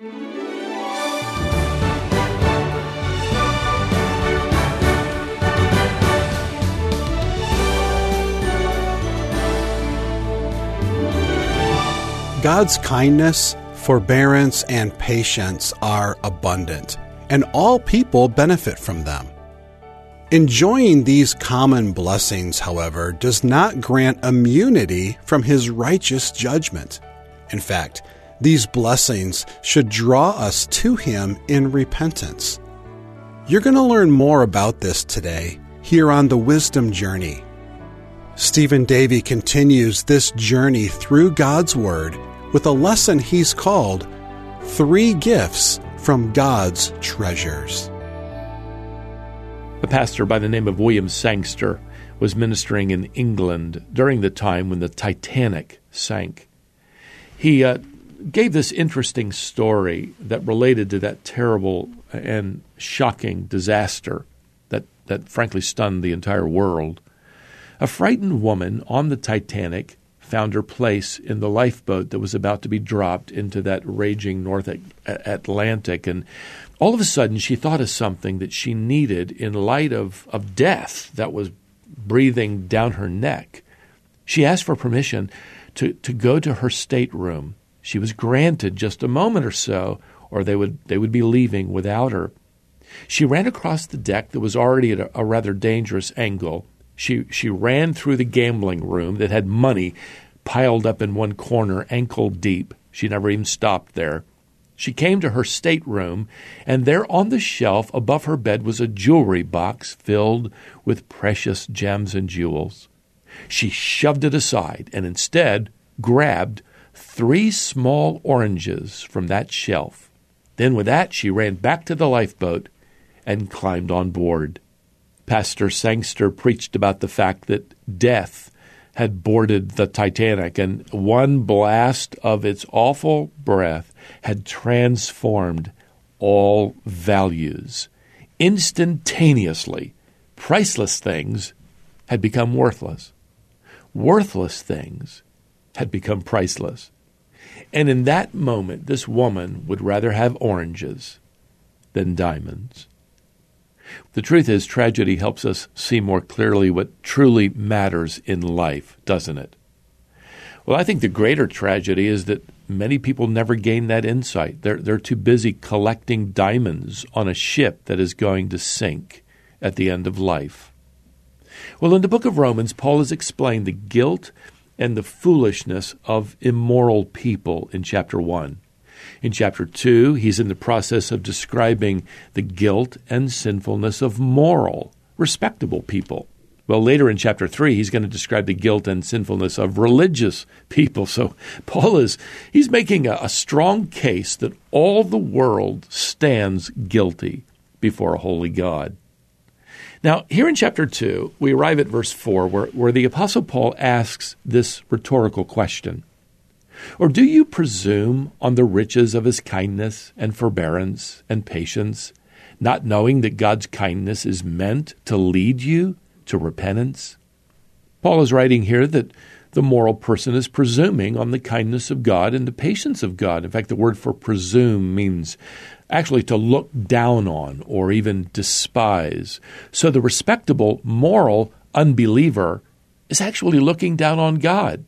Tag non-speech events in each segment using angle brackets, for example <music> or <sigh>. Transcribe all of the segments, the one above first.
God's kindness, forbearance, and patience are abundant, and all people benefit from them. Enjoying these common blessings, however, does not grant immunity from His righteous judgment. In fact, these blessings should draw us to Him in repentance. You're going to learn more about this today here on the Wisdom Journey. Stephen Davey continues this journey through God's Word with a lesson he's called Three Gifts from God's Treasures. A pastor by the name of William Sangster was ministering in England during the time when the Titanic sank. He uh, gave this interesting story that related to that terrible and shocking disaster that, that frankly stunned the entire world. A frightened woman on the Titanic found her place in the lifeboat that was about to be dropped into that raging North Atlantic. And all of a sudden, she thought of something that she needed in light of, of death that was breathing down her neck. She asked for permission to, to go to her stateroom. She was granted just a moment or so, or they would, they would be leaving without her. She ran across the deck that was already at a, a rather dangerous angle she, she ran through the gambling room that had money piled up in one corner, ankle deep. She never even stopped there. She came to her stateroom, and there on the shelf above her bed was a jewelry box filled with precious gems and jewels. She shoved it aside and instead grabbed three small oranges from that shelf. Then, with that, she ran back to the lifeboat and climbed on board. Pastor Sangster preached about the fact that death had boarded the Titanic, and one blast of its awful breath had transformed all values. Instantaneously, priceless things had become worthless. Worthless things had become priceless. And in that moment, this woman would rather have oranges than diamonds. The truth is, tragedy helps us see more clearly what truly matters in life, doesn't it? Well, I think the greater tragedy is that many people never gain that insight. They're, they're too busy collecting diamonds on a ship that is going to sink at the end of life. Well, in the book of Romans, Paul has explained the guilt and the foolishness of immoral people in chapter 1. In chapter 2, he's in the process of describing the guilt and sinfulness of moral, respectable people. Well, later in chapter 3, he's going to describe the guilt and sinfulness of religious people. So Paul is he's making a, a strong case that all the world stands guilty before a holy God. Now, here in chapter 2, we arrive at verse 4, where, where the Apostle Paul asks this rhetorical question or do you presume on the riches of his kindness and forbearance and patience, not knowing that God's kindness is meant to lead you to repentance? Paul is writing here that the moral person is presuming on the kindness of God and the patience of God. In fact, the word for presume means actually to look down on or even despise. So the respectable, moral unbeliever is actually looking down on God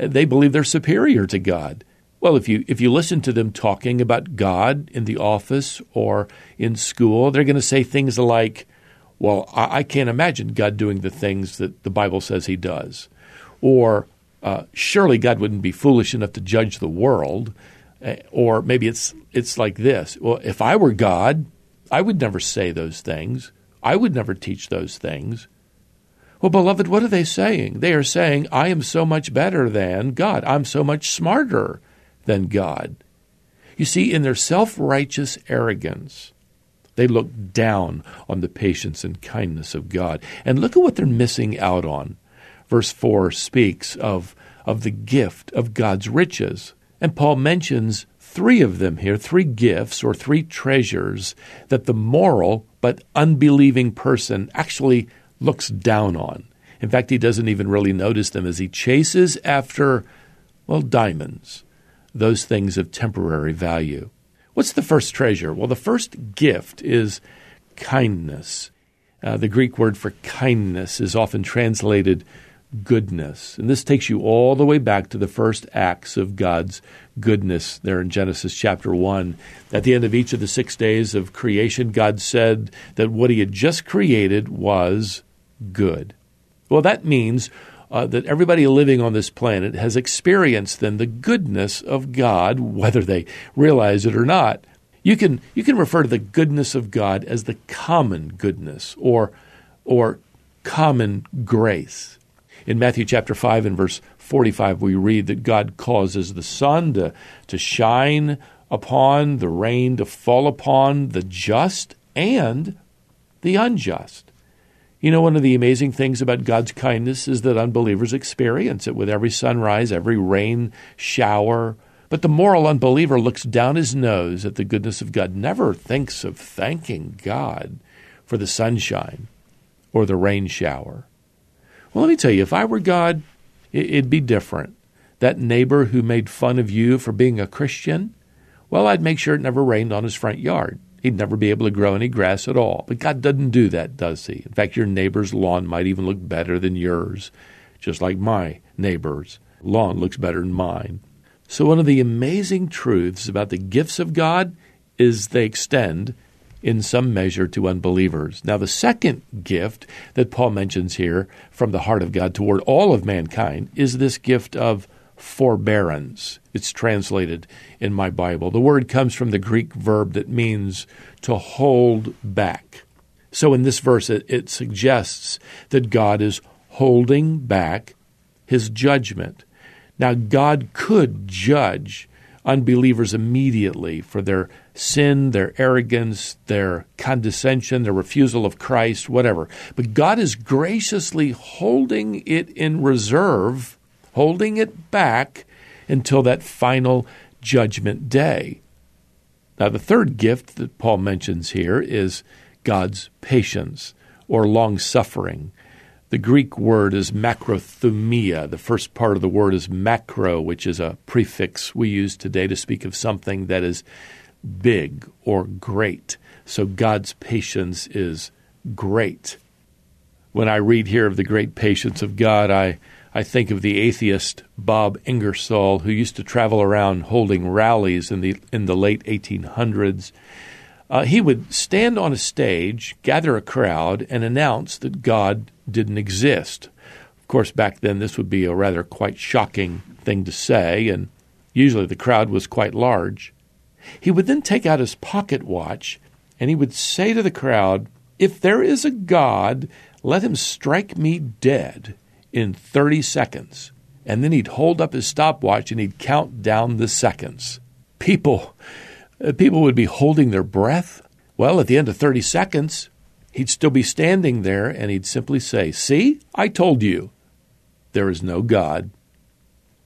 they believe they're superior to God. Well, if you if you listen to them talking about God in the office or in school, they're going to say things like, "Well, I, I, can't imagine God doing the things that the Bible says He does," or uh, "Surely God wouldn't be foolish enough to judge the world," Uh, or maybe it's it's like this: "Well, if I were God, I would never say those things. I would never teach those things." Well, beloved, what are they saying? They are saying, I am so much better than God. I'm so much smarter than God. You see, in their self righteous arrogance, they look down on the patience and kindness of God. And look at what they're missing out on. Verse 4 speaks of, of the gift of God's riches. And Paul mentions three of them here, three gifts or three treasures that the moral but unbelieving person actually looks down on. In fact, he doesn't even really notice them as he chases after, well, diamonds, those things of temporary value. What's the first treasure? Well, the first gift is kindness. Uh, the Greek word for kindness is often translated goodness. And this takes you all the way back to the first acts of God's goodness there in Genesis chapter 1. At the end of each of the six days of creation, God said that what He had just created was good. Well, that means uh, that everybody living on this planet has experienced then the goodness of God, whether they realize it or not. You can, you can refer to the goodness of God as the common goodness or, or common grace. In Matthew chapter 5 and verse 45, we read that God causes the sun to, to shine upon, the rain to fall upon the just and the unjust. You know, one of the amazing things about God's kindness is that unbelievers experience it with every sunrise, every rain shower. But the moral unbeliever looks down his nose at the goodness of God, never thinks of thanking God for the sunshine or the rain shower. Well, let me tell you, if I were God, it'd be different. That neighbor who made fun of you for being a Christian, well, I'd make sure it never rained on his front yard. He'd never be able to grow any grass at all. But God doesn't do that, does He? In fact, your neighbor's lawn might even look better than yours, just like my neighbor's lawn looks better than mine. So, one of the amazing truths about the gifts of God is they extend in some measure to unbelievers. Now, the second gift that Paul mentions here from the heart of God toward all of mankind is this gift of forbearance. It's translated in my Bible. The word comes from the Greek verb that means to hold back. So, in this verse, it, it suggests that God is holding back his judgment. Now, God could judge unbelievers immediately for their sin, their arrogance, their condescension, their refusal of Christ, whatever. But God is graciously holding it in reserve, holding it back until that final judgment day. Now, the third gift that Paul mentions here is God's patience or long suffering. The Greek word is macrothumia. The first part of the word is macro, which is a prefix we use today to speak of something that is big or great. So God's patience is great. When I read here of the great patience of God, I, I think of the atheist Bob Ingersoll, who used to travel around holding rallies in the, in the late 1800s. Uh, he would stand on a stage, gather a crowd, and announce that God didn't exist. Of course, back then this would be a rather quite shocking thing to say, and usually the crowd was quite large. He would then take out his pocket watch and he would say to the crowd, If there is a God, let him strike me dead in 30 seconds. And then he'd hold up his stopwatch and he'd count down the seconds. People, uh, people would be holding their breath. Well, at the end of 30 seconds, he'd still be standing there and he'd simply say, See, I told you, there is no God.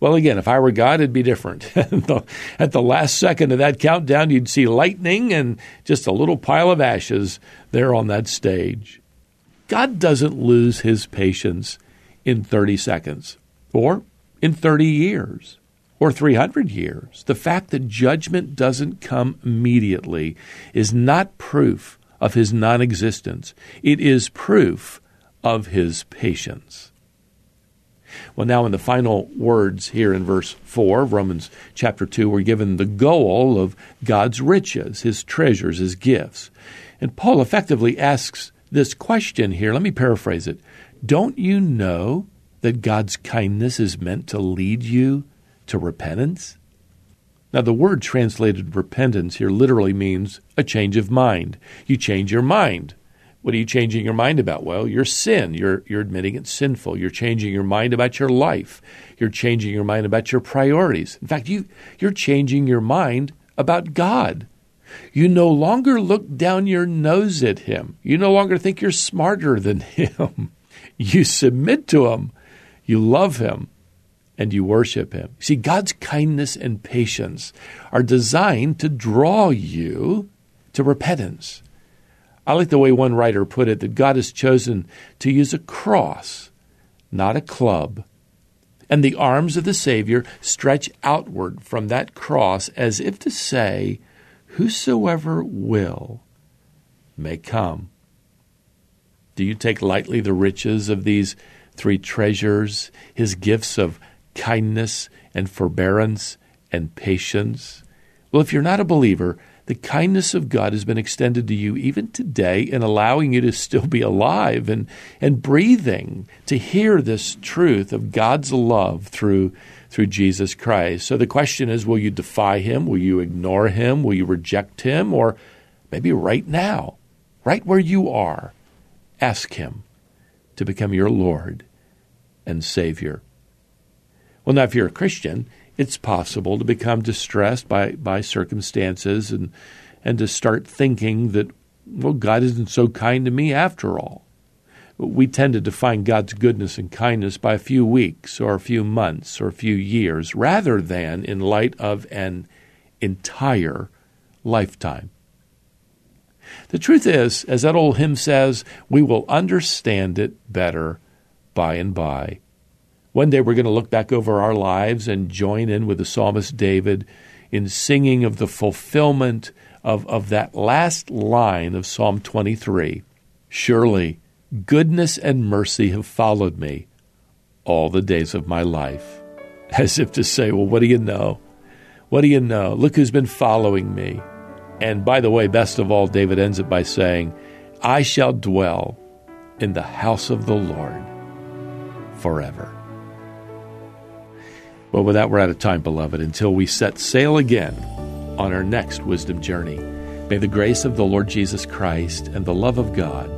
Well, again, if I were God, it'd be different. <laughs> At the last second of that countdown, you'd see lightning and just a little pile of ashes there on that stage. God doesn't lose his patience in 30 seconds or in 30 years or 300 years. The fact that judgment doesn't come immediately is not proof of his non existence, it is proof of his patience. Well, now in the final words here in verse 4 of Romans chapter 2, we're given the goal of God's riches, his treasures, his gifts. And Paul effectively asks this question here. Let me paraphrase it. Don't you know that God's kindness is meant to lead you to repentance? Now, the word translated repentance here literally means a change of mind. You change your mind. What are you changing your mind about? Well, your sin. You're, you're admitting it's sinful. You're changing your mind about your life. You're changing your mind about your priorities. In fact, you, you're changing your mind about God. You no longer look down your nose at Him. You no longer think you're smarter than <laughs> Him. You submit to Him. You love Him and you worship Him. See, God's kindness and patience are designed to draw you to repentance. I like the way one writer put it that God has chosen to use a cross, not a club. And the arms of the Savior stretch outward from that cross as if to say, whosoever will may come. Do you take lightly the riches of these three treasures, his gifts of kindness and forbearance and patience? Well, if you're not a believer, the kindness of God has been extended to you even today in allowing you to still be alive and, and breathing to hear this truth of God's love through, through Jesus Christ. So the question is will you defy him? Will you ignore him? Will you reject him? Or maybe right now, right where you are, ask him to become your Lord and Savior. Well, now, if you're a Christian, it's possible to become distressed by, by circumstances and, and to start thinking that, well, God isn't so kind to me after all. We tend to define God's goodness and kindness by a few weeks or a few months or a few years rather than in light of an entire lifetime. The truth is, as that old hymn says, we will understand it better by and by. One day we're going to look back over our lives and join in with the psalmist David in singing of the fulfillment of, of that last line of Psalm 23 Surely goodness and mercy have followed me all the days of my life. <laughs> As if to say, Well, what do you know? What do you know? Look who's been following me. And by the way, best of all, David ends it by saying, I shall dwell in the house of the Lord forever. Well, with that, we're out of time, beloved, until we set sail again on our next wisdom journey. May the grace of the Lord Jesus Christ and the love of God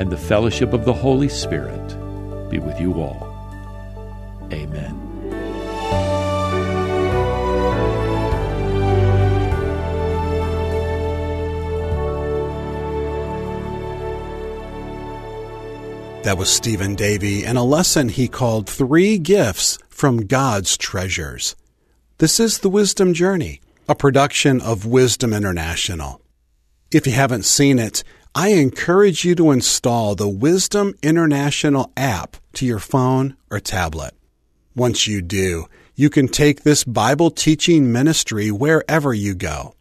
and the fellowship of the Holy Spirit be with you all. Amen. That was Stephen Davey and a lesson he called Three Gifts from God's treasures. This is The Wisdom Journey, a production of Wisdom International. If you haven't seen it, I encourage you to install the Wisdom International app to your phone or tablet. Once you do, you can take this Bible teaching ministry wherever you go.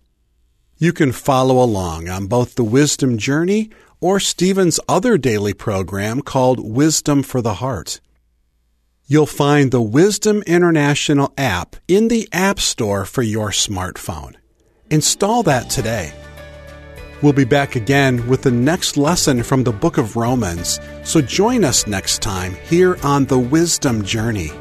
You can follow along on both the Wisdom Journey or Stephen's other daily program called Wisdom for the Heart. You'll find the Wisdom International app in the App Store for your smartphone. Install that today. We'll be back again with the next lesson from the book of Romans, so join us next time here on the Wisdom Journey.